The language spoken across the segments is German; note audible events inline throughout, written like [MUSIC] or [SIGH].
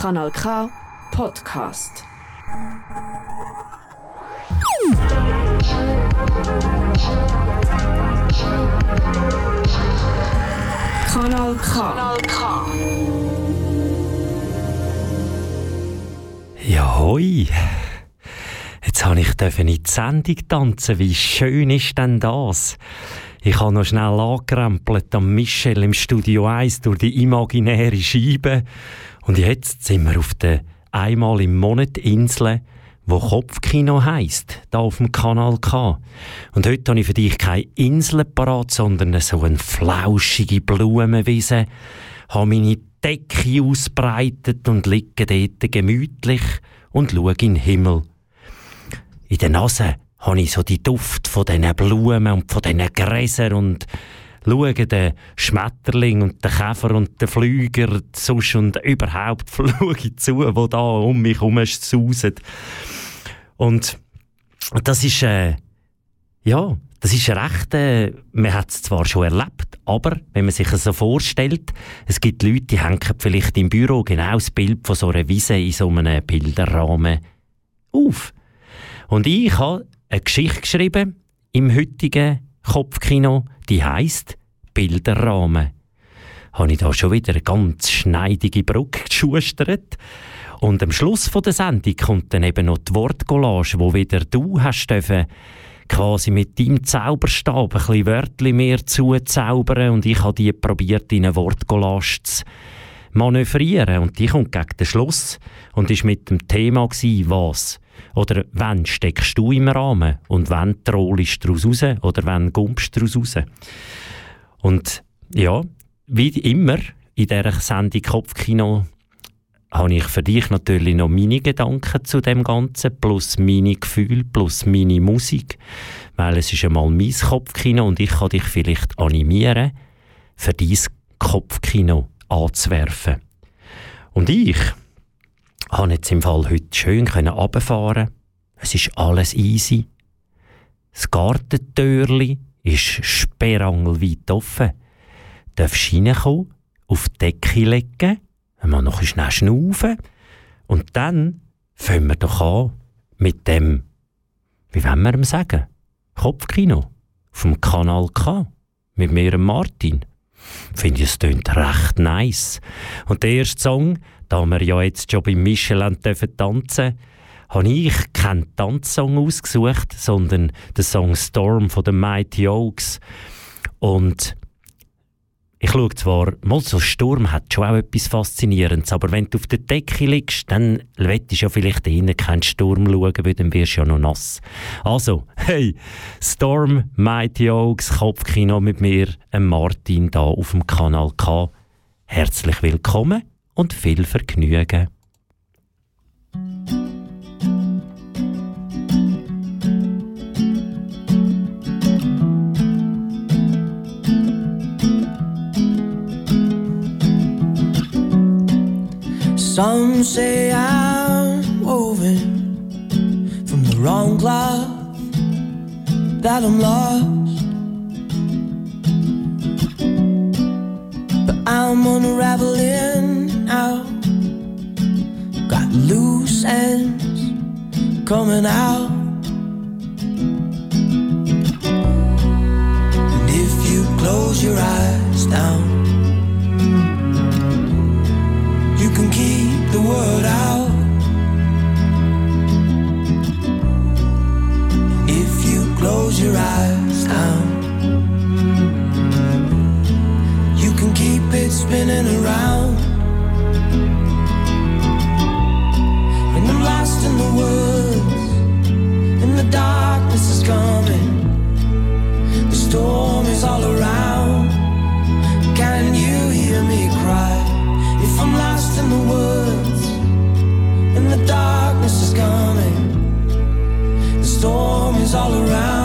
Kanal K Podcast. Kanal K. Kanal K. Ja, hoi. Jetzt habe ich in die Sendung tanzen. Wie schön ist denn das? Ich habe noch schnell angerempelt am Michel im Studio 1 durch die imaginäre Scheibe. Und jetzt sind wir auf der einmal im Monat Insel, wo Kopfkino heisst, da auf dem Kanal K. Und heute habe ich für dich keine Insel parat, sondern so eine flauschige Blumenwiese. Habe meine Decke ausbreitet und liege dort gemütlich und schaue in den Himmel. In der Nase habe ich so die Duft von diesen Blumen und von diesen Gräsern und schaue den Schmetterling und den Käfer und den Flüger sonst und überhaupt [LAUGHS] schaue zu, wo da um mich herum sausen. Und das ist, äh, ja, das ist recht, äh, man hat es zwar schon erlebt, aber wenn man sich es so vorstellt, es gibt Leute, die hängen vielleicht im Büro genau das Bild von so einer Wiese in so einem Bilderrahmen auf. Und ich habe eine Geschichte geschrieben im heutigen Kopfkino, die heißt Bilderrahmen. Habe ich da schon wieder eine ganz schneidige Brücke geschustert. Und am Schluss der Sendung kommt dann eben noch die Wortcollage, wo wieder du hast dürfen, quasi mit deinem Zauberstab ein bisschen Wörter mehr zuzaubern und ich habe die probiert in eine Wortcollage zu manövrieren und die kommt gegen den Schluss und ist mit dem Thema gewesen, was oder wann steckst du im Rahmen und wann trollst du raus oder wann gumpst du raus. Und ja, wie immer in dieser Sendung Kopfkino habe ich für dich natürlich noch meine Gedanken zu dem Ganzen, plus meine Gefühle, plus meine Musik, weil es ist einmal mein Kopfkino und ich kann dich vielleicht animieren, für dein Kopfkino anzuwerfen. Und ich habe jetzt im Fall heute schön runterfahren Es ist alles easy. Das Gartentürli ist sperrangelweit offen. Du darfst reinkommen, auf die Decke legen, einmal noch schnell schnaufen und dann fangen wir doch an mit dem, wie wollen wir ihm sagen, Kopfkino vom Kanal K mit mir und Martin. Finde ich, es klingt recht nice. Und der erste Song, da wir ja jetzt schon beim Michelin dürfen tanzen habe ich keinen Tanzsong ausgesucht, sondern den Song Storm von den Mighty Oaks. Und ich schaue zwar, mal so Sturm hat schon auch etwas Faszinierendes, aber wenn du auf der Decke liegst, dann wettest du ja vielleicht innen keinen Sturm schauen, weil dann wirst du ja noch nass. Also, hey, Storm, Mighty Oaks, Kopfkino mit mir, Martin, da auf dem Kanal K. Herzlich willkommen und viel Vergnügen. Some say I'm woven from the wrong cloth, that I'm lost. But I'm unraveling now. Got loose ends coming out. And if you close your eyes down, spinning around. And I'm lost in the woods, and the darkness is coming. The storm is all around. Can you hear me cry? If I'm lost in the woods and the darkness is coming, the storm is all around.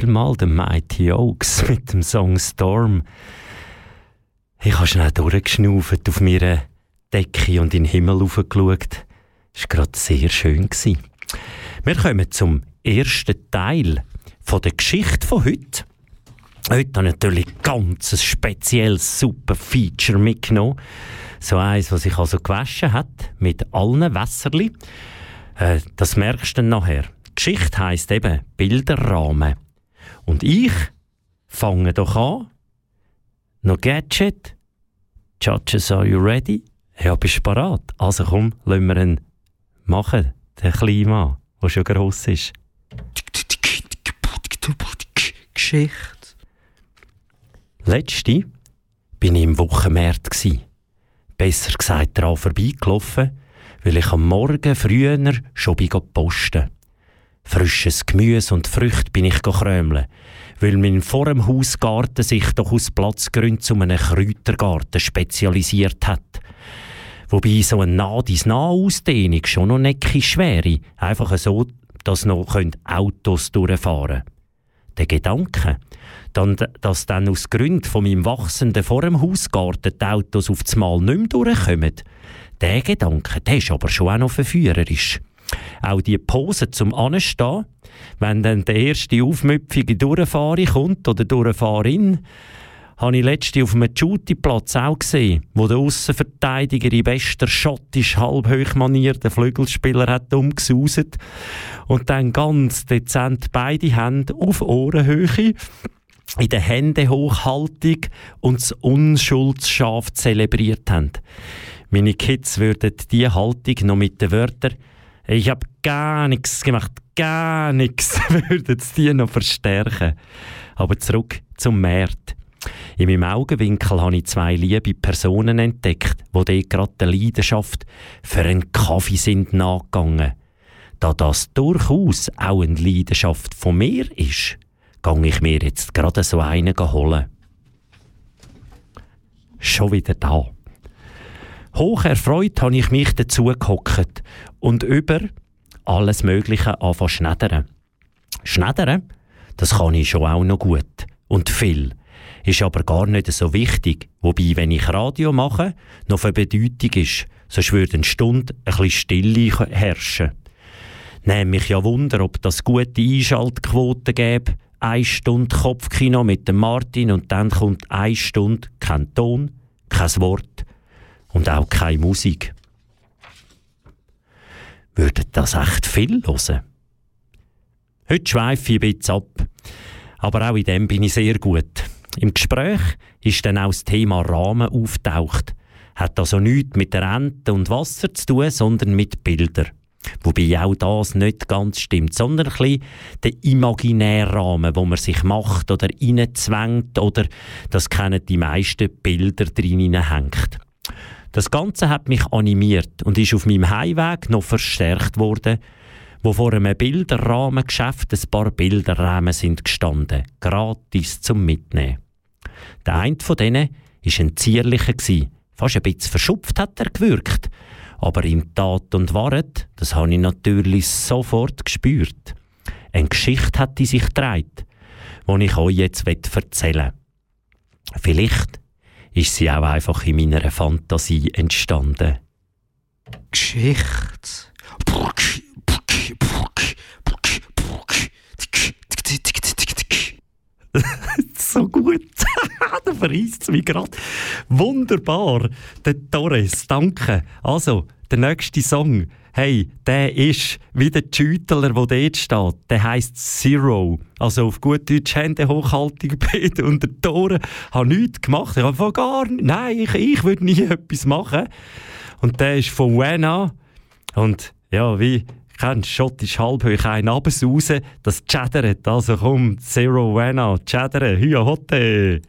Danke vielmal dem Mighty Oaks [LAUGHS] mit dem Song Storm. Ich habe schnell durchgeschnauft auf meiner Decke und in den Himmel hochgeschaut. Es war gerade sehr schön. gewesen. Wir kommen zum ersten Teil von der Geschichte von heute. Heute habe ich natürlich ganz ein spezielles, super Feature mitgenommen. So eins, was sich also gewaschen hat, mit allen Wässerli. Äh, das merkst du dann nachher. Geschichte heisst eben Bilderrahmen. Und ich fange doch an. Noch Gadget. Judges, are you ready? Ja, bist du parat? Also komm, lassen wir ihn machen, den kleinen Mann, der schon gross ist. Geschichte. Letzte bin ich im Wochenmarkt gsi. Besser gesagt daran vorbeigelaufen, weil ich am Morgen früher schon bin posten. Frisches Gemüse und Früchte bin ich krömeln, weil mein vor dem Hausgarten sich doch aus Platzgründen zu einem Kräutergarten spezialisiert hat. Wobei so eine Nah-dis-Nah-Ausdehnung schon noch neckisch wäre, einfach so, dass noch können Autos durchfahren Der Gedanke, dann, dass dann aus Gründen von meinem wachsenden vor dem Hausgarten die Autos auf das Mal nicht mehr durchkommen, der Gedanke, der ist aber schon auch noch verführerisch. Auch die Pose zum Anstehen, wenn dann der erste aufmüpfige Durchfahrer kommt oder Durchfahrerin, habe ich letzte auf einem Shootingplatz auch gesehen, wo der Aussenverteidiger in bester schottisch halbhoch Manier den Flügelspieler hat umgesuset und dann ganz dezent beide Hände auf Ohrenhöhe in der Händehochhaltung und das Unschuldsschaf zelebriert haben. Meine Kids würden diese Haltung noch mit den Wörtern «Ich habe gar nichts gemacht, gar nichts», [LAUGHS] würden sie die noch verstärken. Aber zurück zum Markt. In meinem Augenwinkel habe ich zwei liebe Personen entdeckt, die dort gerade der Leidenschaft für einen Kaffee sind nachgegangen. Da das durchaus auch eine Leidenschaft von mir ist, gehe ich mir jetzt gerade so einen holen. Schon wieder da. Hoch erfreut habe ich mich dazu gehockt und über alles Mögliche anfangen schneddern. Schneddern, das kann ich schon auch noch gut. Und viel. Ist aber gar nicht so wichtig. Wobei, wenn ich Radio mache, noch von Bedeutung ist. Sonst würde eine Stunde ein bisschen Stille herrschen. Nehme mich ja Wunder, ob das gute Einschaltquoten gäbe. Eine Stunde Kopfkino mit dem Martin und dann kommt eine Stunde kein Ton, kein Wort und auch keine Musik. Würdet das echt viel hören? Heute schweife ich ein bisschen ab. Aber auch in dem bin ich sehr gut. Im Gespräch ist dann auch das Thema Rahmen auftaucht. Hat also nichts mit der Ente und Wasser zu tun, sondern mit Bildern. Wobei auch das nicht ganz stimmt, sondern ein bisschen der imaginäre Rahmen, wo man sich macht oder reinzwängt oder, das kennen die meisten, Bilder drin hängt. Das Ganze hat mich animiert und ist auf meinem Heimweg noch verstärkt worden, wo vor einem Bilderrahmengeschäft ein paar Bilderrahmen sind gestanden, gratis zum Mitnehmen. Der eine von denen war ein zierlicher, fast ein bisschen verschupft hat er gewirkt, aber in Tat und Wahrheit, das habe ich natürlich sofort gespürt. Eine Geschichte hat die sich gedreht, die ich euch jetzt erzählen will. Vielleicht ist sie auch einfach in meiner Fantasie entstanden. Geschichte. so gut. [LAUGHS] da verreist es mich gerade. Wunderbar. Der Torres, danke. Also, der nächste Song, hey, der ist wie der Schüttler, der dort steht. Der heisst Zero. Also auf gut Deutsch Hände hochhaltung [LAUGHS] bitte. Und der Tore hat nichts gemacht. Ich habe gar nichts. Nein, ich, ich würde nie [LAUGHS] etwas machen. Und der ist von Wena. Und ja, wie kennst schottisch halbhoch ein abends raus, das chattert. Also komm, Zero Wena, chattern, hüa hotte.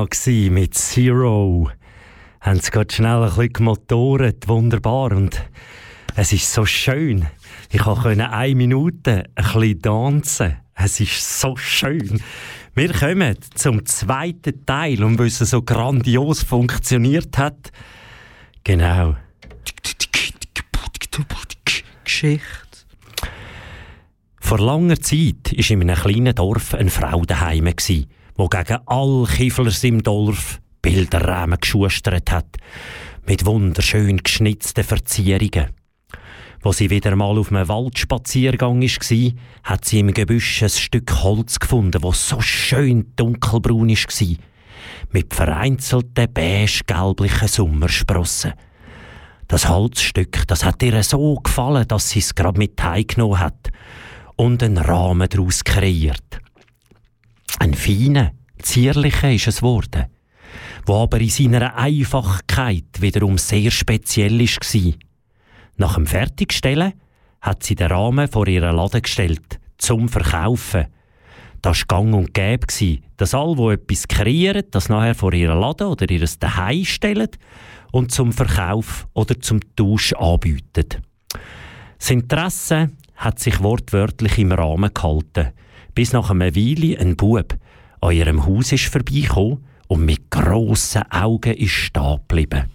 War Wena mit Zero. Haben sie gerade schnell ein bisschen gemotoret, wunderbar. Und es ist so schön. Ich konnte eine Minute ein bisschen tanzen. Es ist so schön. Wir kommen zum zweiten Teil und weil es so grandios funktioniert hat. Genau. Geschichte. Vor langer Zeit war in einem kleinen Dorf eine Frau daheim, die gegen alle Kifflers im Dorf Bilderrahmen geschustert hat, mit wunderschön geschnitzten Verzierungen. Wo sie wieder mal auf einem Waldspaziergang war, hat sie im Gebüsch ein Stück Holz gefunden, das so schön dunkelbraun war, mit vereinzelten beige-gelblichen Sommersprossen. Das Holzstück, das hat ihr so gefallen, dass sie es gerade mit heimgenommen hat und einen Rahmen daraus kreiert. Ein feiner, zierlicher ist es geworden, wo aber in seiner Einfachkeit wiederum sehr speziell war. Nach dem Fertigstellen hat sie den Rahmen vor ihren Laden gestellt, zum Verkaufen. Das war gang und gäbe, dass alle, die etwas kreieren, das nachher vor ihren Laden oder ihres Daheim stellen und zum Verkauf oder zum Tausch anbieten. Das Interesse hat sich wortwörtlich im Rahmen gehalten, bis nach einer Weile ein Bub an ihrem Haus ist vorbeigekommen und mit grossen Augen ist stehen geblieben.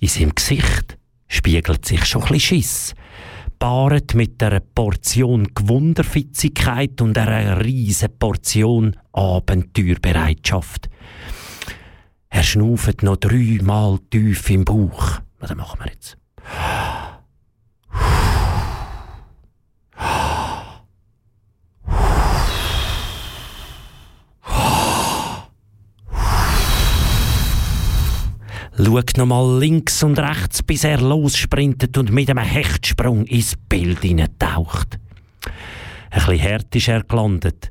In seinem Gesicht spiegelt sich schon ein Schiss. Paart mit einer Portion Gewunderfitzigkeit und einer riesen Portion Abenteuerbereitschaft. Er schnauft noch dreimal tief im Bauch. Was machen wir jetzt? Schaut nochmal links und rechts, bis er lossprintet und mit einem Hechtsprung ins Bild hineintaucht. Ein bisschen hart ist er gelandet.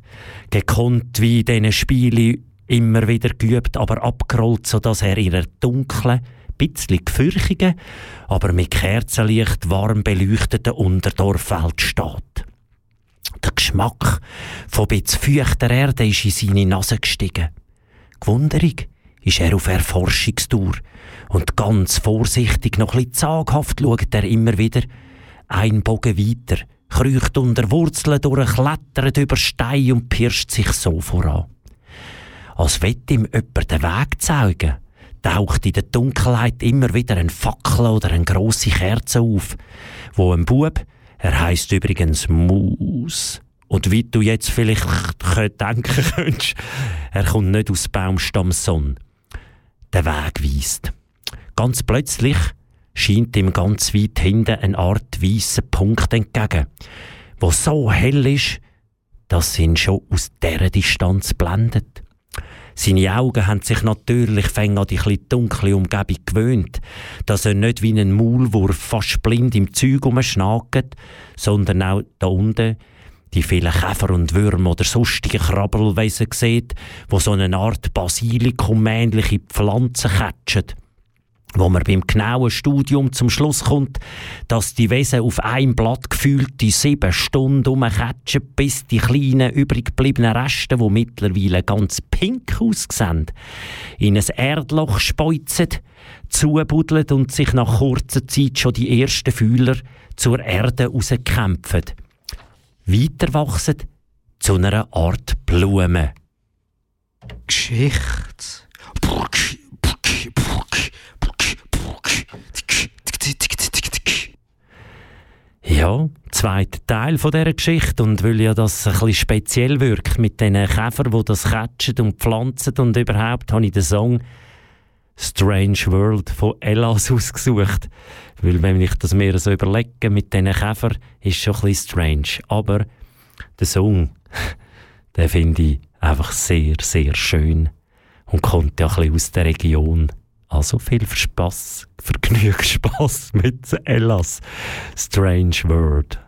Gekonnt wie in diesen Spielen immer wieder geübt, aber abgerollt, sodass er in einer dunklen, bisschen gefürchigen, aber mit Kerzenlicht warm beleuchteten Unterdorfwelt steht. Der Geschmack von bisschen feuchter Erde ist in seine Nase gestiegen. Gewunderig ist er auf Erforschungstour und ganz vorsichtig, noch ein bisschen zaghaft schaut er immer wieder ein Bogen weiter, kriecht unter Wurzeln durch, klettert über Steine und pirscht sich so voran. Als wett ihm jemand den Weg zeigen, taucht in der Dunkelheit immer wieder ein Fackel oder eine grosse Kerze auf, wo ein Bub, er heißt übrigens Mus, und wie du jetzt vielleicht denken könntest, er kommt nicht aus Baumstamm Sonn, den Weg weist. Ganz plötzlich scheint ihm ganz weit hinten eine Art weißer Punkt entgegen, wo so hell ist, dass ihn schon aus dieser Distanz blendet. Seine Augen haben sich natürlich an die dunkle Umgebung gewöhnt, dass er nicht wie ein Maulwurf fast blind im Zeug umschnagt, sondern auch da unten die vielen Käfer und Würmer oder sonstige Krabbelwesen sieht, wo so eine Art Basilikum-ähnliche Pflanzen catchen wo man beim genauen Studium zum Schluss kommt, dass die Wesen auf einem Blatt gefühlt die sieben Stunden umkatschen, bis die kleinen übrig gebliebenen Reste, die mittlerweile ganz pink aussehen, in ein Erdloch speuzen, zubuddeln und sich nach kurzer Zeit schon die ersten Fühler zur Erde rauskämpfen. Weiter wachsen zu einer Art Blume. Geschichte. Ja, zweiter Teil von dieser Geschichte. Und weil ja das ein bisschen speziell wirkt mit den Käfern, die das catchen und pflanzen und überhaupt, habe ich den Song Strange World von Elas ausgesucht. Weil wenn ich das mir so überlege mit diesen Käfern, ist schon ein bisschen strange. Aber der Song, [LAUGHS] den finde ich einfach sehr, sehr schön und kommt ja ein bisschen aus der Region. Also viel Spaß, Vergnügen, [LAUGHS] Spaß mit Ellas Strange World.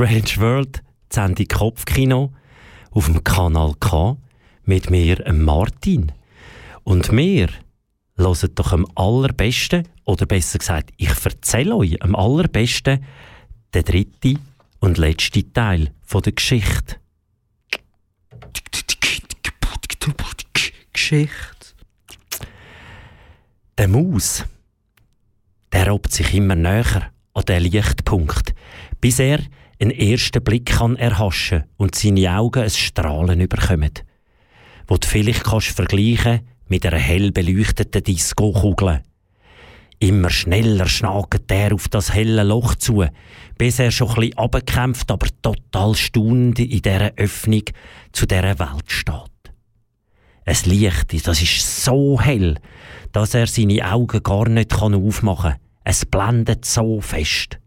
Strange World, die Sendung Kopfkino auf dem Kanal K mit mir, Martin. Und wir hören doch am allerbesten, oder besser gesagt, ich erzähle euch am allerbesten den dritten und letzten Teil von der Geschichte. Geschichte. Der Maus, der robt sich immer näher an den Lichtpunkt, bis er einen ersten Blick kann erhaschen und seine Augen ein Strahlen überkommen, wo du vielleicht kannst vergleichen mit einer hell beleuchteten Disco-Kugel. Immer schneller schnagt er auf das helle Loch zu, bis er schon ein bisschen abgekämpft, aber total staunend in dieser Öffnung zu dieser Welt steht. Es Licht, das ist so hell, dass er seine Augen gar nicht aufmachen kann. Es blendet so fest.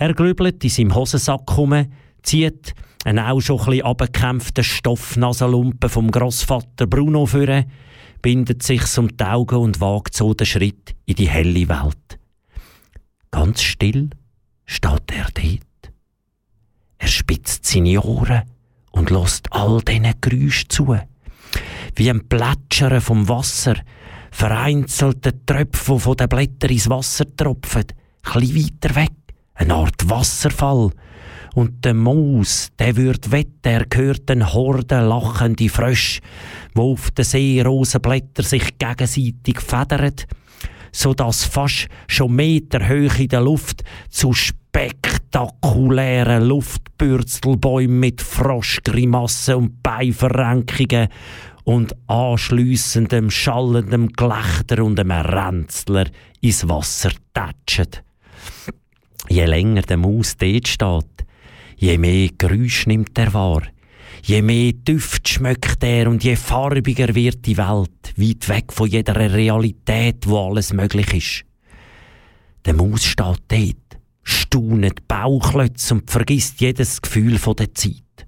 Er grübelt in seinem Hosensack herum, zieht einen auch schon bisschen abgekämpften Stoffnasenlumpen vom Grossvater Bruno führen, bindet sich um die Augen und wagt so den Schritt in die helle Welt. Ganz still steht er dort. Er spitzt seine Ohren und lässt all diesen Geräuschen zu. Wie ein Plätschern vom Wasser, vereinzelte Tröpfe, die von den Blättern ins Wasser tropfen, ein weiter weg, eine Art Wasserfall. Und der Maus, der wird wett, er hört den Horden lachende Frösche, wo auf den Seerosenblättern sich gegenseitig federn, so dass fast schon Meter hoch in der Luft zu spektakulären Luftbürstelbäumen mit Froschgrimassen und Beiverrenkungen und anschliessendem schallendem Gelächter und einem Ränzler ins Wasser tätschen. Je länger der Maus dort steht, je mehr Geräusch nimmt er wahr, je mehr Düft schmeckt er und je farbiger wird die Welt, weit weg von jeder Realität, wo alles möglich ist. Der Maus steht dort, staunet Bauchlötz und vergisst jedes Gefühl von der Zeit.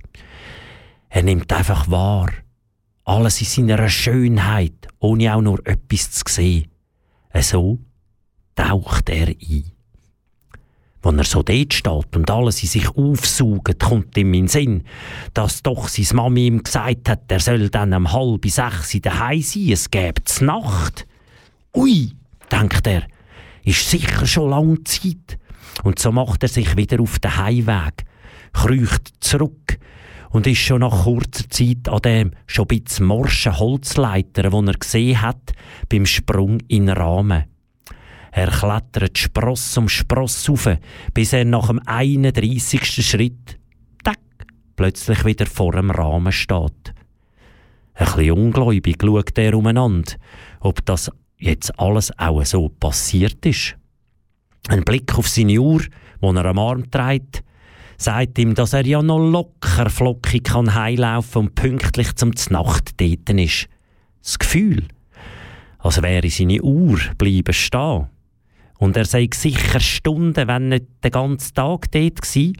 Er nimmt einfach wahr, alles in seiner Schönheit, ohne auch nur etwas zu sehen. So taucht er ein. Wenn er so dort steht und alles in sich aufsaugt, kommt ihm in den Sinn, dass doch seine Mami ihm gesagt hat, er soll dann um halb sechs in daheim sein, es gäbe Nacht. Ui, denkt er, ist sicher schon lang Zeit. Und so macht er sich wieder auf den Heimweg, kriecht zurück und ist schon nach kurzer Zeit an dem schon ein bisschen morschen Holzleiter, den er gesehen hat, beim Sprung in den Rahmen. Er klettert Spross um Spross rauf, bis er nach dem 31. Schritt tack, plötzlich wieder vor dem Rahmen steht. Ein bisschen ungläubig schaut er umeinander, ob das jetzt alles auch so passiert ist. Ein Blick auf seine Uhr, die er am Arm trägt, sagt ihm, dass er ja noch locker flockig kann heilaufen und pünktlich zum Znacht dort ist. Das Gefühl, als wäre seine Uhr bleiben stehen. Und er sei sicher Stunden, wenn nicht den ganzen Tag dort gsi,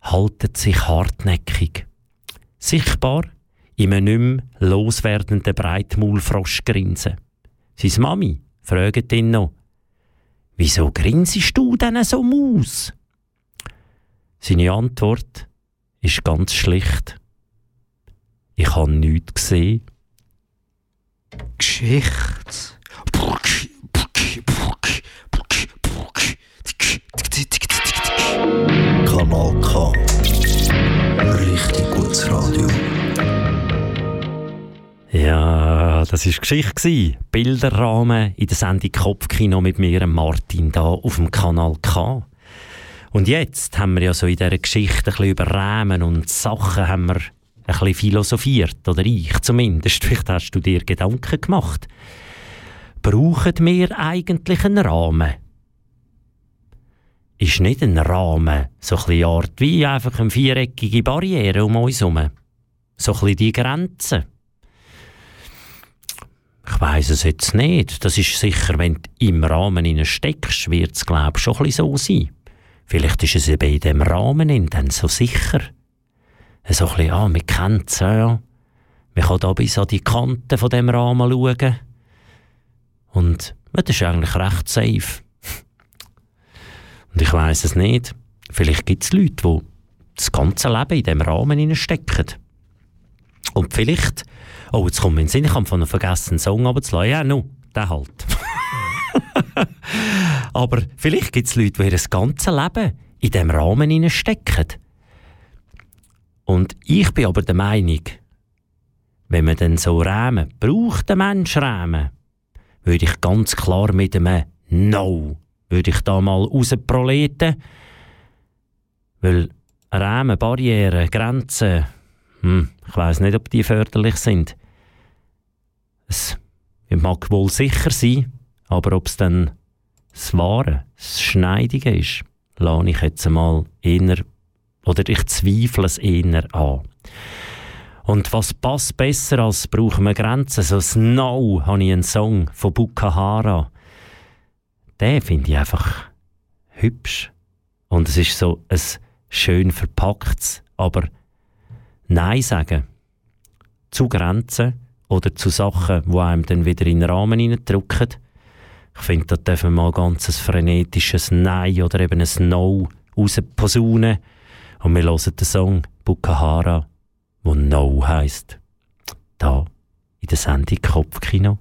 haltet sich hartnäckig. Sichtbar in einem nicht mehr loswerdenden Breitmaulfroschgrinsen. Seine Mami fragt ihn noch, wieso grinsest du denn so Maus? Seine Antwort ist ganz schlicht. Ich habe nichts gesehen. Geschichte. Kanal K. Richtig gutes Radio. Ja, das war Geschichte. Bilderrahmen in der Sendung Kopfkino mit mir, Martin, da auf dem Kanal K. Und jetzt haben wir ja so in dieser Geschichte ein bisschen über Rahmen und Sachen haben wir ein bisschen philosophiert, oder ich zumindest. Vielleicht hast du dir Gedanken gemacht. Brauchen wir eigentlich einen Rahmen? Ist nicht ein Rahmen so ein Art wie einfach eine viereckige Barriere um uns herum? So ein bisschen die Grenze? Ich weiß es jetzt nicht. Das ist sicher, wenn du im Rahmen steckst, wird es, glaube ich, schon ein so sein. Vielleicht ist es eben in dem Rahmen in dann so sicher. So ein bisschen, ah, man kennt es, ja. Man kann da bis an die Kanten von dem Rahmen schauen. Und das ist eigentlich recht safe. Und ich weiß es nicht. Vielleicht gibt es Leute, die das ganze Leben in diesem Rahmen stecken. Und vielleicht, oh, jetzt kommt mir in den Sinn, ich habe von einem vergessenen Song abzulassen. Ja, no, der halt. [LAUGHS] Aber vielleicht gibt es Leute, die ihr ganze Leben in diesem Rahmen stecken. Und ich bin aber der Meinung, wenn man dann so Rahmen braucht, der Mensch Rahmen, würde ich ganz klar mit einem No, würde ich da mal rausproleten. Weil Rahmen, Barrieren, Grenzen, hm, ich weiß nicht, ob die förderlich sind. Es mag wohl sicher sein, aber ob es dann das Wahre, das Schneidige ist, lasse ich jetzt einmal eher, oder ich zweifle es eher an. Und was passt besser als brauchen wir Grenzen? So Snow habe ich einen Song von Bukahara. Den finde ich einfach hübsch. Und es ist so ein schön verpacktes, aber Nein sagen zu Grenzen oder zu Sachen, die einem dann wieder in den Rahmen hineindrücken. Ich finde, da dürfen wir mal ganz ein frenetisches Nein oder eben ein No rausposaunen. Und wir hören den Song Bukahara, wo No heisst. Da in der Sendung Kopfkino.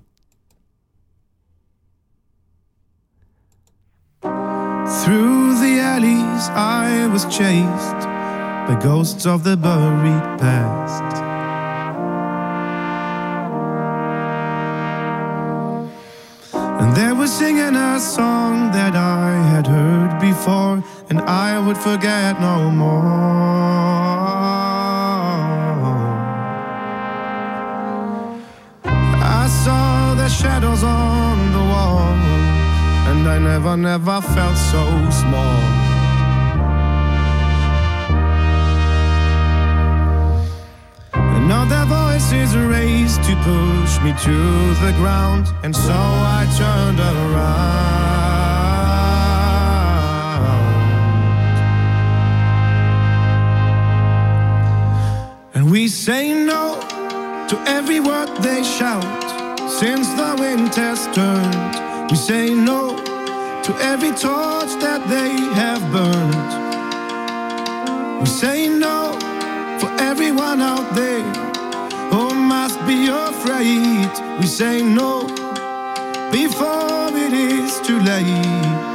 Through the alleys I was chased by ghosts of the buried past. And they were singing a song that I had heard before, and I would forget no more. Never, never felt so small. And now their voices raised to push me to the ground, and so I turned around. And we say no to every word they shout since the wind has turned. We say no to every torch that they have burned. We say no for everyone out there who must be afraid. We say no before it is too late.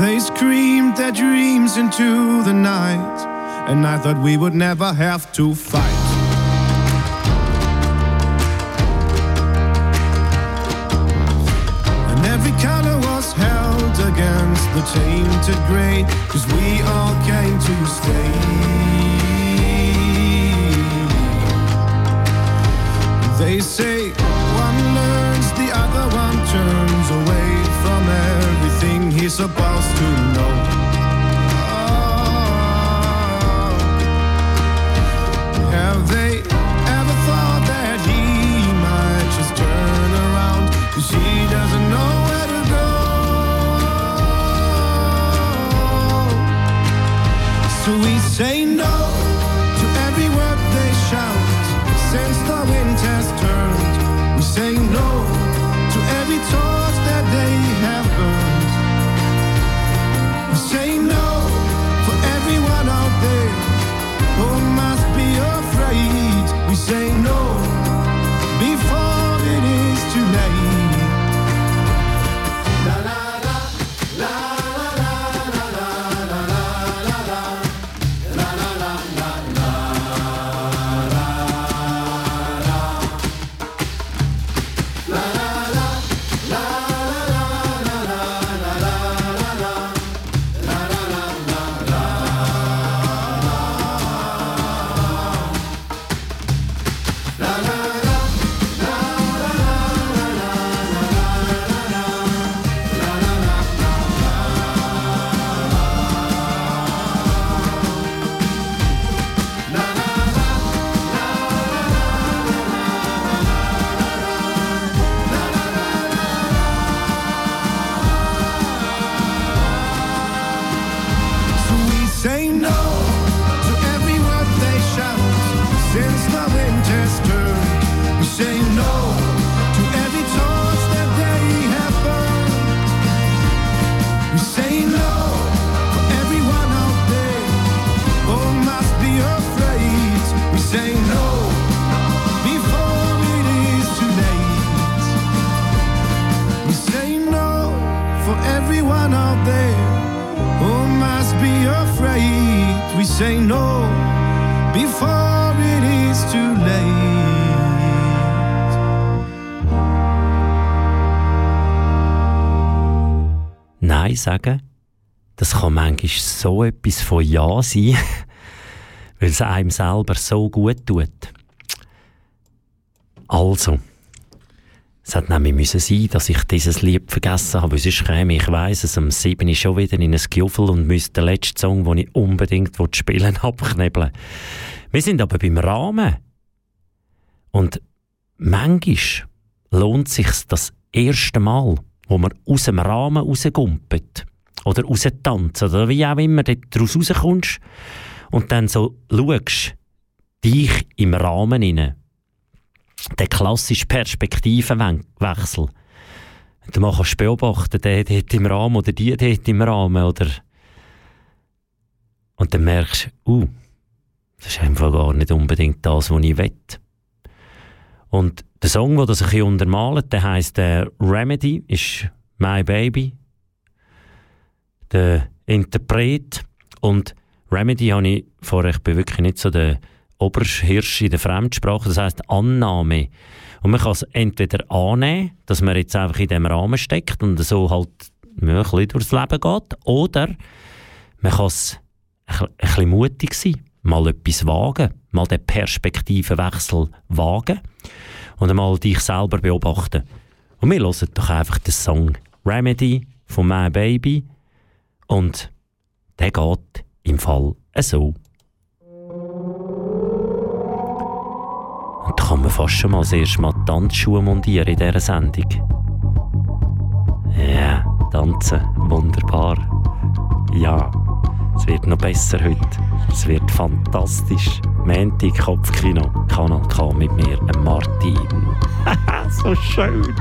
They screamed their dreams into the night, and I thought we would never have to fight. Tainted gray, cause we all came to stay. They say one learns, the other one turns away from everything he's supposed to So we say no to every word they shout. Since the wind has turned, we say no to every torch that they have burned. We say no for everyone out there who must be afraid. We say no Nein sagen. Das kann manchmal so etwas von Ja sein, [LAUGHS] weil es einem selber so gut tut. Also, es hat nämlich müssen sein, dass ich dieses Lied vergessen habe, weil sonst käme ich weiss es, am 7. schon wieder in ein Gjuffel und müsste den letzten Song, den ich unbedingt spielen will, [LAUGHS] abknebeln. Wir sind aber beim Rahmen. Und manchmal lohnt sich das erste Mal, wo man aus dem Rahmen rausgumpelt oder raustanzt oder wie auch immer daraus rauskommst und dann so schaust, dich im Rahmen hinein der klassische Perspektivenwechsel. Du kannst beobachten, der dort im Rahmen oder die dort im Rahmen, oder? Und dann merkst du, uh, das ist einfach gar nicht unbedingt das, was ich will. Und der Song, der das ein bisschen untermalt, der heisst äh, Remedy, ist My Baby. Der Interpret. Und Remedy habe ich vorher, ich bin wirklich nicht so der Oberhirsch in der Fremdsprache, das heißt Annahme. Und man kann es entweder annehmen, dass man jetzt einfach in dem Rahmen steckt und so halt ja, durchs Leben geht, oder man kann es ein, ein bisschen mutig sein, mal etwas wagen, mal den Perspektivenwechsel wagen und einmal dich selber beobachten. Und wir hören doch einfach den Song Remedy von My Baby und der geht im Fall so. Und da kann man fast schon mal das erste Mal Tanzschuhe montieren in dieser Sendung. Ja, tanzen, wunderbar. Ja, es wird noch besser heute. Es wird fantastisch. Menti Kopfkino, Kanal K mit mir, Martin. [LAUGHS] so schön.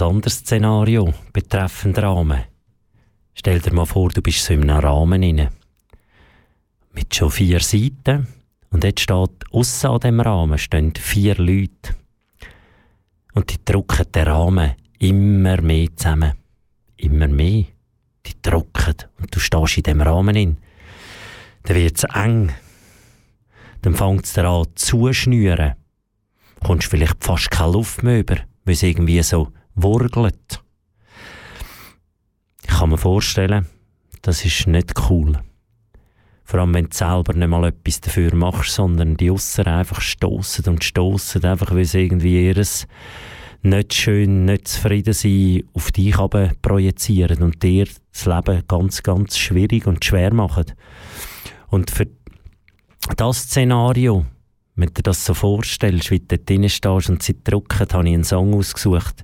Ein anderes Szenario betreffend Rahmen. Stell dir mal vor, du bist so in einem Rahmen inne mit schon vier Seiten und jetzt steht aussen an dem Rahmen stehen vier Leute und die drucken den Rahmen immer mehr zusammen, immer mehr. Die drucken und du stehst in dem Rahmen in. Dann wird es eng. Dann fängt es an zu schnüren. Kommst vielleicht fast keine Luft mehr über weil es irgendwie so wurgelt. Ich kann mir vorstellen, das ist nicht cool. Vor allem, wenn du selber nicht mal etwas dafür machst, sondern die Ausser einfach stoßen und stoßen, einfach weil sie irgendwie ihres nicht schön, nicht zufrieden sein auf dich aber projizieren und dir das Leben ganz, ganz schwierig und schwer machen. Und für das Szenario wenn du dir das so vorstellst, wie du dort drin stehst und sie drucken, habe ich einen Song ausgesucht.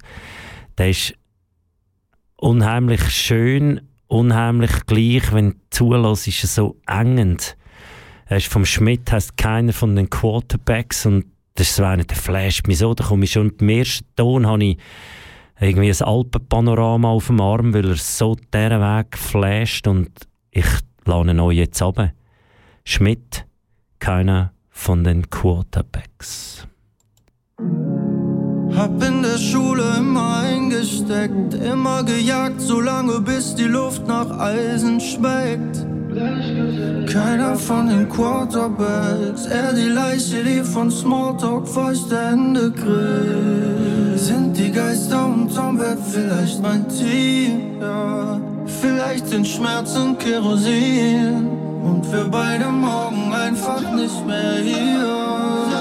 Der ist unheimlich schön, unheimlich gleich, wenn du zulässt, ist er so engend. Er ist vom Schmidt, heißt keiner von den Quarterbacks und das ist so einer, der flasht mich so, da komme ich schon beim ersten Ton habe ich irgendwie ein Alpenpanorama auf dem Arm, weil er so diesen Weg flasht und ich lade ihn euch jetzt runter. Schmidt, keiner von den Quarterbacks. Hab in der Schule immer eingesteckt, immer gejagt, solange bis die Luft nach Eisen schmeckt. Keiner von den Quarterbacks, er die Leiche, die von Smalltalk feuchte Hände grillt. Sind die Geister unterm Bett vielleicht mein Team? Ja, vielleicht sind Schmerzen Kerosin. Und wir beide morgen einfach nicht mehr hier.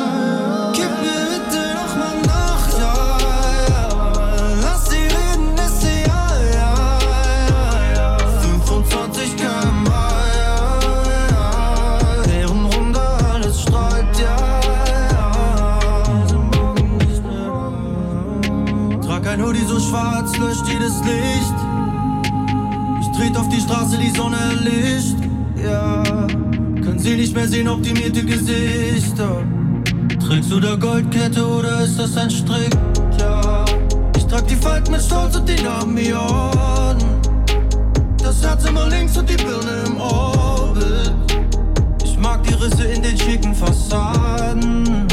Sehen, optimierte Gesichter. Trägst du da Goldkette oder ist das ein Strick? Ja. Ich trag die Falten mit Stolz und die Namen. Das Herz immer links und die Birne im Orbit. Ich mag die Risse in den schicken Fassaden.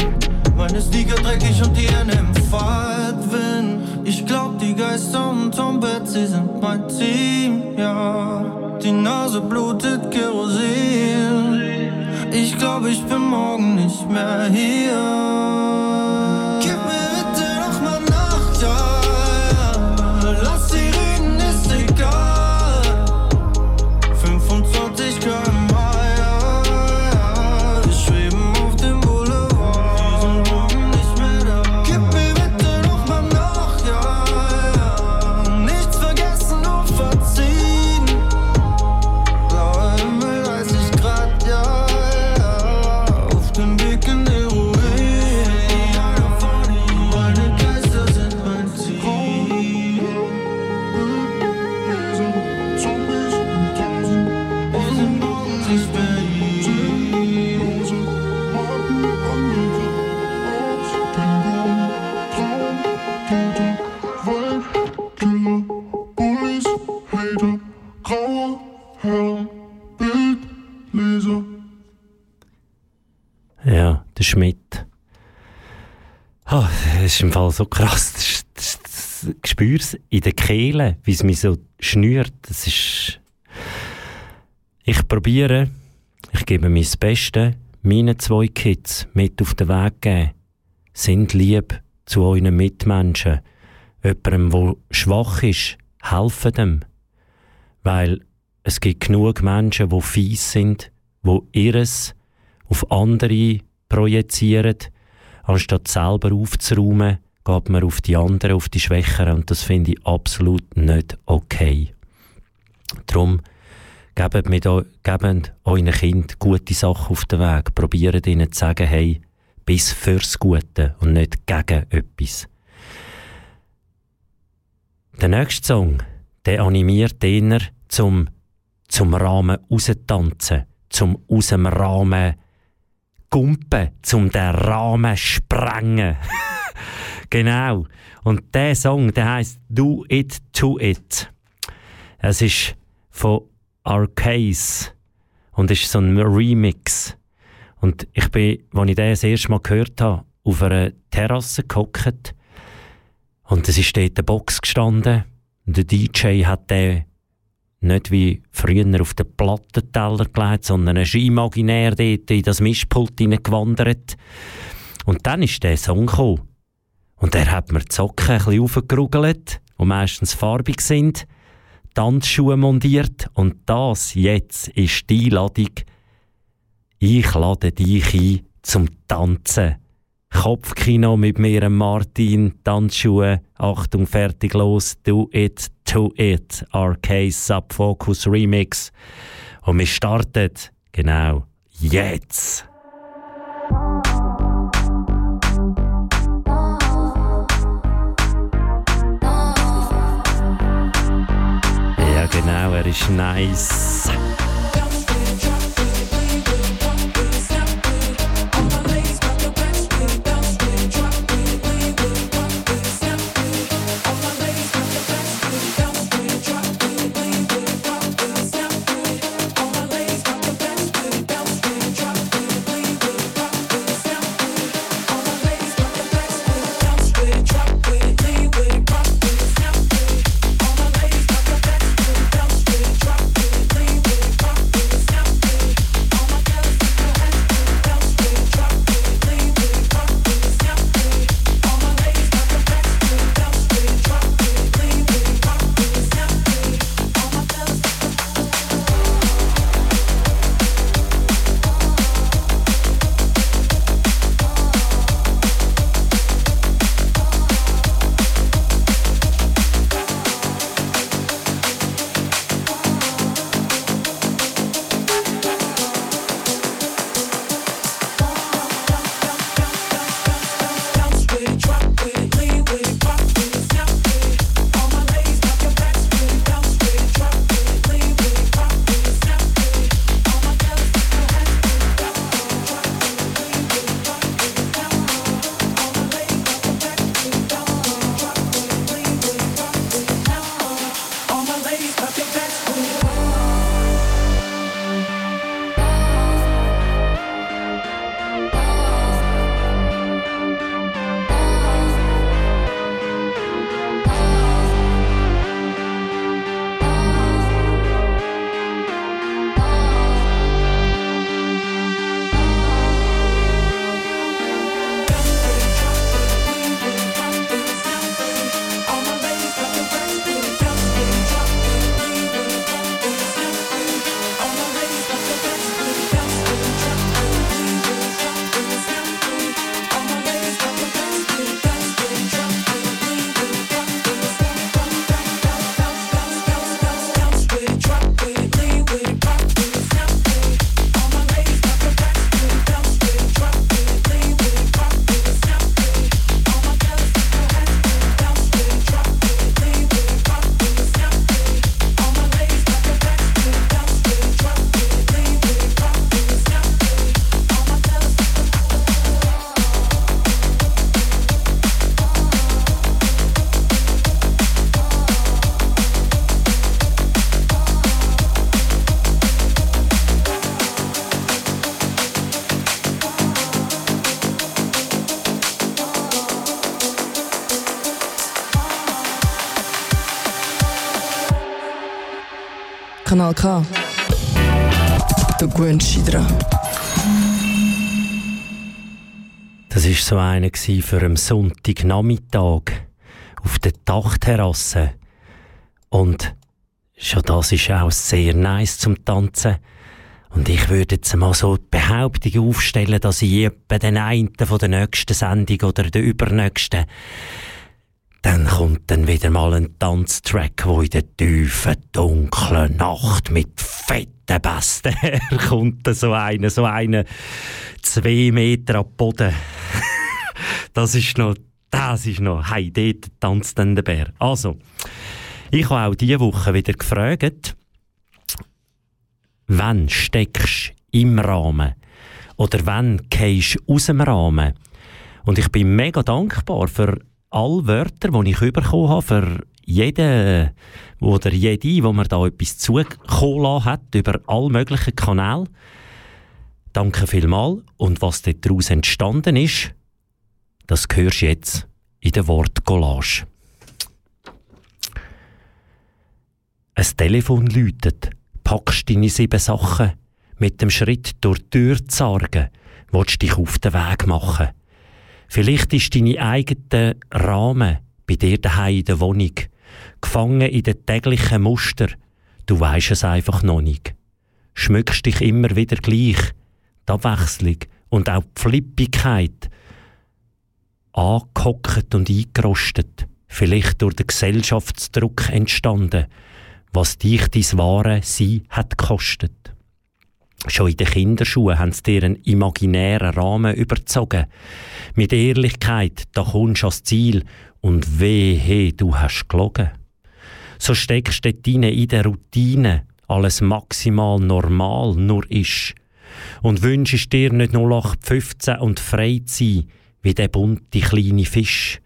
Meine Sneaker dreckig und die Hände im Fahrtwind. Ich glaub, die Geister unterm Bett, sie sind mein Team, ja die Nase blutet Kerosin. Ich glaube, ich bin morgen nicht mehr hier. Ist im Fall so krass. Das, das, das, ich spüre es in der Kehle, wie es mich so schnürt. Das ist... Ich probiere, ich gebe mein Bestes, meinen zwei Kids mit auf den Weg geben. Sind lieb zu euren Mitmenschen. Jemandem, der schwach ist, helfen dem. Weil es gibt genug Menschen, die fies sind, die ihres auf andere projizieren, anstatt selber aufzuräumen, geht man auf die anderen, auf die Schwächeren und das finde ich absolut nicht okay. Darum gebt, mit, gebt euren Kind gute Sachen auf den Weg. Probiert ihnen zu sagen, hey, bis fürs Gute und nicht gegen etwas. Der nächste Song, der animiert eher zum, zum Rahmen raustanzen, zum aus dem Rahmen Gumpen, um den Rahmen zu sprengen. [LAUGHS] genau. Und der Song, der heißt Do It To It. Es ist von Arcase und ist so ein Remix. Und ich bin, als ich den das erste Mal gehört habe, auf einer Terrasse gehockt und es ist dort eine Box gestanden und der DJ hat den nicht wie früher auf den Plattenteller gelegt, sondern er ist imaginär dort in das Mischpult hineingewandert. Und dann ist der Song gekommen. Und er hat mir die Socken ein bisschen aufgerugelt, die meistens farbig sind, Tanzschuhe montiert und das jetzt ist die Einladung. Ich lade dich ein zum Tanzen. Kopfkino mit mir, Martin, Tanzschuhe, Achtung, fertig, los, do it, to it, RK Subfocus Remix. Und wir starten, genau, jetzt. Ja, genau, er ist nice. Du gewöhnst dich dran. Das war so einer für einen Sonntagnachmittag auf der Dachterrasse. Und schon das ist auch sehr nice zum Tanzen. Und ich würde jetzt mal so die Behauptung aufstellen, dass ich etwa den einen von der nächsten Sendung oder der übernächsten dann kommt dann wieder mal ein Tanztrack, wo in der tiefen, dunklen Nacht mit fetten Besten [LAUGHS] herkommt. So einer, so einer, zwei Meter ab Boden. [LAUGHS] das ist noch, das ist noch, hey, dort tanzt dann der Bär. Also, ich habe auch diese Woche wieder gefragt, wann steckst du im Rahmen Oder wenn gehst aus dem Rahmen. Und ich bin mega dankbar für alle Wörter, die ich bekommen habe, für jeden oder jede, wo mir da etwas zugekommen hat, über alle möglichen Kanäle. Danke vielmals. Und was daraus entstanden ist, das hörst du jetzt in der Wortcollage. Ein Telefon läutet, packst deine sieben Sachen, mit dem Schritt durch die Tür zargen, willst dich auf den Weg machen. Vielleicht ist deine eigene Rahmen bei dir daheim in der Wohnung, gefangen in den täglichen Muster. Du weisst es einfach noch nicht. Schmückst dich immer wieder gleich. Die Abwechslung und auch die Flippigkeit. Angehockt und eingerostet. Vielleicht durch den Gesellschaftsdruck entstanden, was dich dein wahre Sein hat gekostet. Schon in den Kinderschuhen haben sie dir einen imaginären Rahmen überzogen. Mit Ehrlichkeit, da kommst du ans Ziel und wehe, du hast gelogen. So steckst du dort in der Routine, alles maximal normal nur ist. Und wünschst dir nicht 0815 und frei zu sein, wie der bunte kleine Fisch,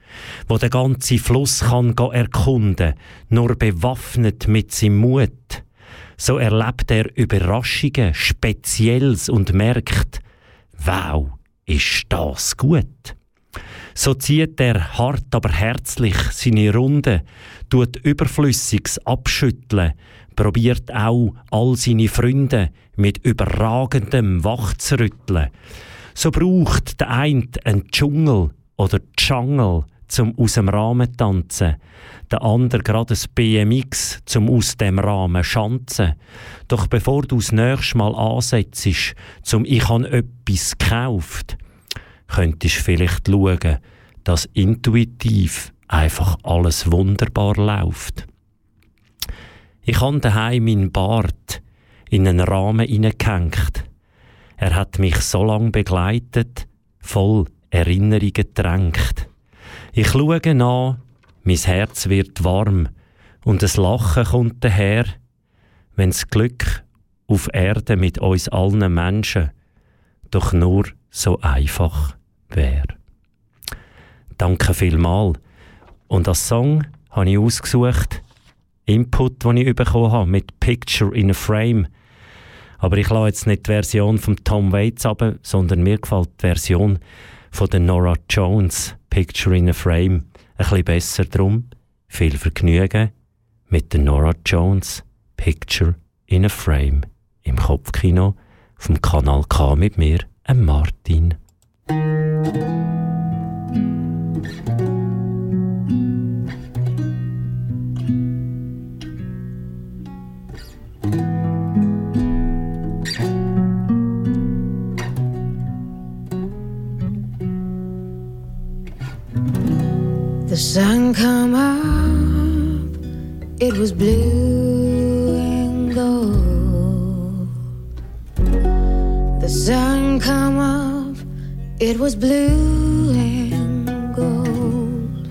wo der ganze Fluss kann erkunden, nur bewaffnet mit seinem Mut so erlebt er Überraschungen, Spezielles und merkt, wow, ist das gut. So zieht er hart, aber herzlich seine Runde, tut Überflüssiges abschütteln, probiert auch all seine Freunde mit überragendem wachzurütteln. So braucht der eine einen Dschungel oder Jungle zum aus dem Rahmen tanzen, der andere gerade ein BMX zum aus dem Rahmen schanzen. Doch bevor du das nächste Mal ansetzt, zum «Ich han etwas gekauft», könntest vielleicht schauen, dass intuitiv einfach alles wunderbar läuft. Ich habe daheim meinen Bart in einen Rahmen hineingehängt. Er hat mich so lange begleitet, voll Erinnerungen gedrängt. Ich schaue nach, mein Herz wird warm und das Lachen kommt daher, wenn das Glück auf Erde mit uns allen Menschen doch nur so einfach wäre. Danke vielmal. Und als Song habe ich ausgesucht, Input, den ich bekommen habe, mit Picture in a Frame. Aber ich lasse jetzt nicht die Version von Tom Waits ab, sondern mir gefällt die Version von der Nora Jones. Picture in a Frame ein bisschen besser drum. Viel Vergnügen mit der Nora Jones Picture in a Frame im Kopfkino vom Kanal K mit mir, Martin. Sun come up, it was blue and gold. The sun come up, it was blue and gold.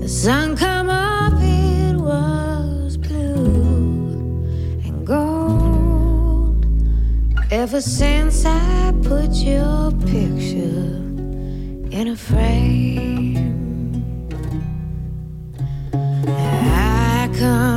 The sun come up, it was blue and gold. Ever since I put your picture in a frame. I come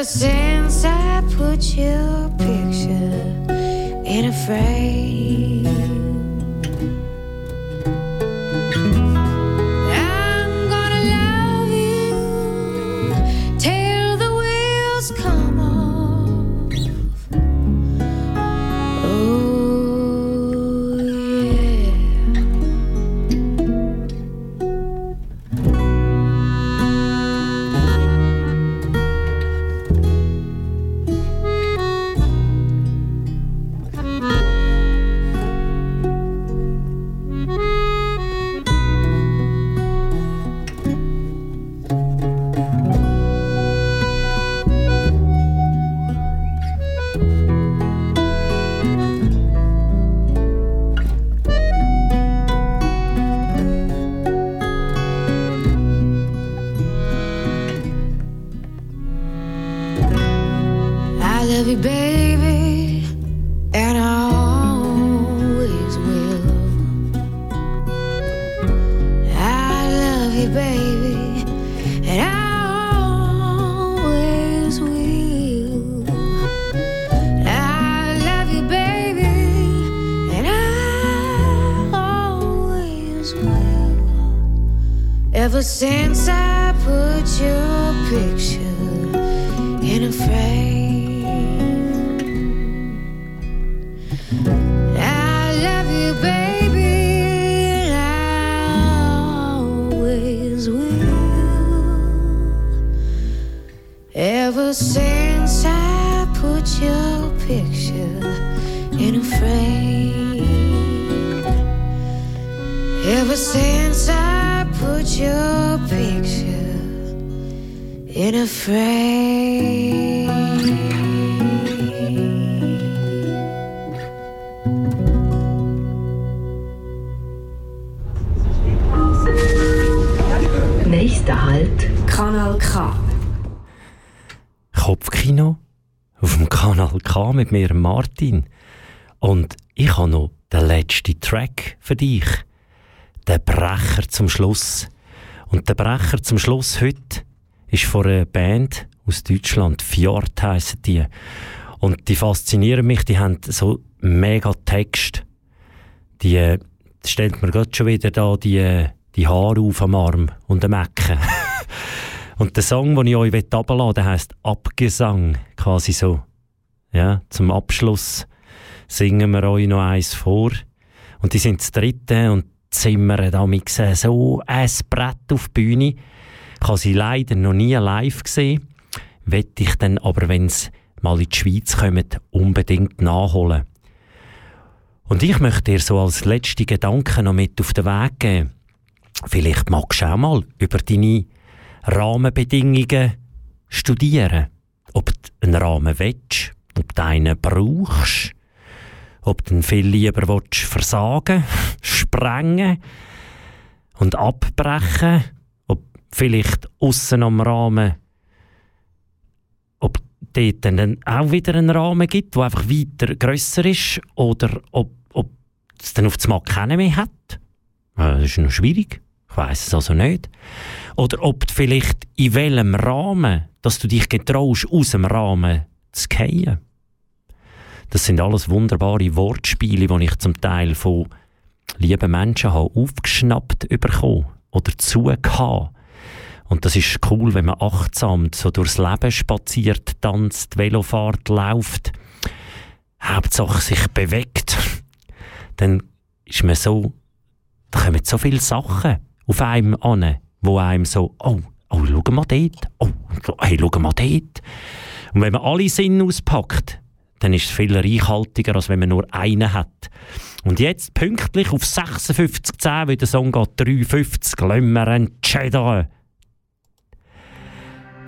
Ever since I put your picture in a frame, love you, baby, and I always will. I love you, baby, and I always will. I love you, baby, and I always will. Ever since I put your picture your picture in a frame. Nächster Halt. Kanal K. Kopfkino auf dem Kanal K mit mir, Martin. Und ich habe noch den letzten Track für dich. Der Brecher zum Schluss. Und der Brecher zum Schluss heute ist von einer Band aus Deutschland. Fjord heissen die. Und die faszinieren mich, die haben so mega Text. Die äh, stellt mir gerade schon wieder da die, äh, die Haare auf am Arm und am Ecken. [LAUGHS] und der Song, den ich euch runterlassen will, heisst Abgesang. Quasi so. Ja, zum Abschluss singen wir euch noch eins vor. Und die sind das dritte und zimmern da mit so ein Brett auf die Bühne. Ich habe sie leider noch nie live gesehen. Wette ich dann aber, wenn sie mal in die Schweiz kommen, unbedingt nachholen. Und ich möchte dir so als letzte Gedanken noch mit auf den Weg geben. Vielleicht magst du auch mal über deine Rahmenbedingungen studieren. Ob du einen Rahmen willst, ob du einen brauchst, ob du viel lieber willst versagen, sprengen und abbrechen, ob vielleicht aussen am Rahmen, ob dort dann auch wieder einen Rahmen gibt, der einfach weiter grösser ist, oder ob, ob es dann auf das Mal keinen mehr hat. Äh, Das ist noch schwierig. Ich weiß es also nicht. Oder ob vielleicht in welchem Rahmen, dass du dich getraust, aus dem Rahmen zu fallen. Das sind alles wunderbare Wortspiele, die ich zum Teil von lieben Menschen habe aufgeschnappt bekommen oder zugehauen. Und das ist cool, wenn man achtsam so durchs Leben spaziert, tanzt, Velo fährt, läuft, Hauptsache sich bewegt. Dann ist man so, da kommen so viele Sachen auf einem an, wo einem so, oh, oh, schau mal dort, oh, hey, schau mal dort. Und wenn man alle Sinne auspackt, dann ist es viel reichhaltiger, als wenn man nur einen hat. Und jetzt pünktlich auf 56,10, weil der Song geht 3,50, lassen wir einen Cheddar.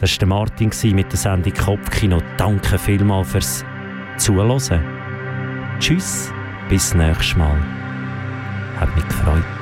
Das war Martin mit der Sendung Kopfkino. Danke vielmals fürs Zuhören. Tschüss, bis nächstes Mal. Hat mich gefreut.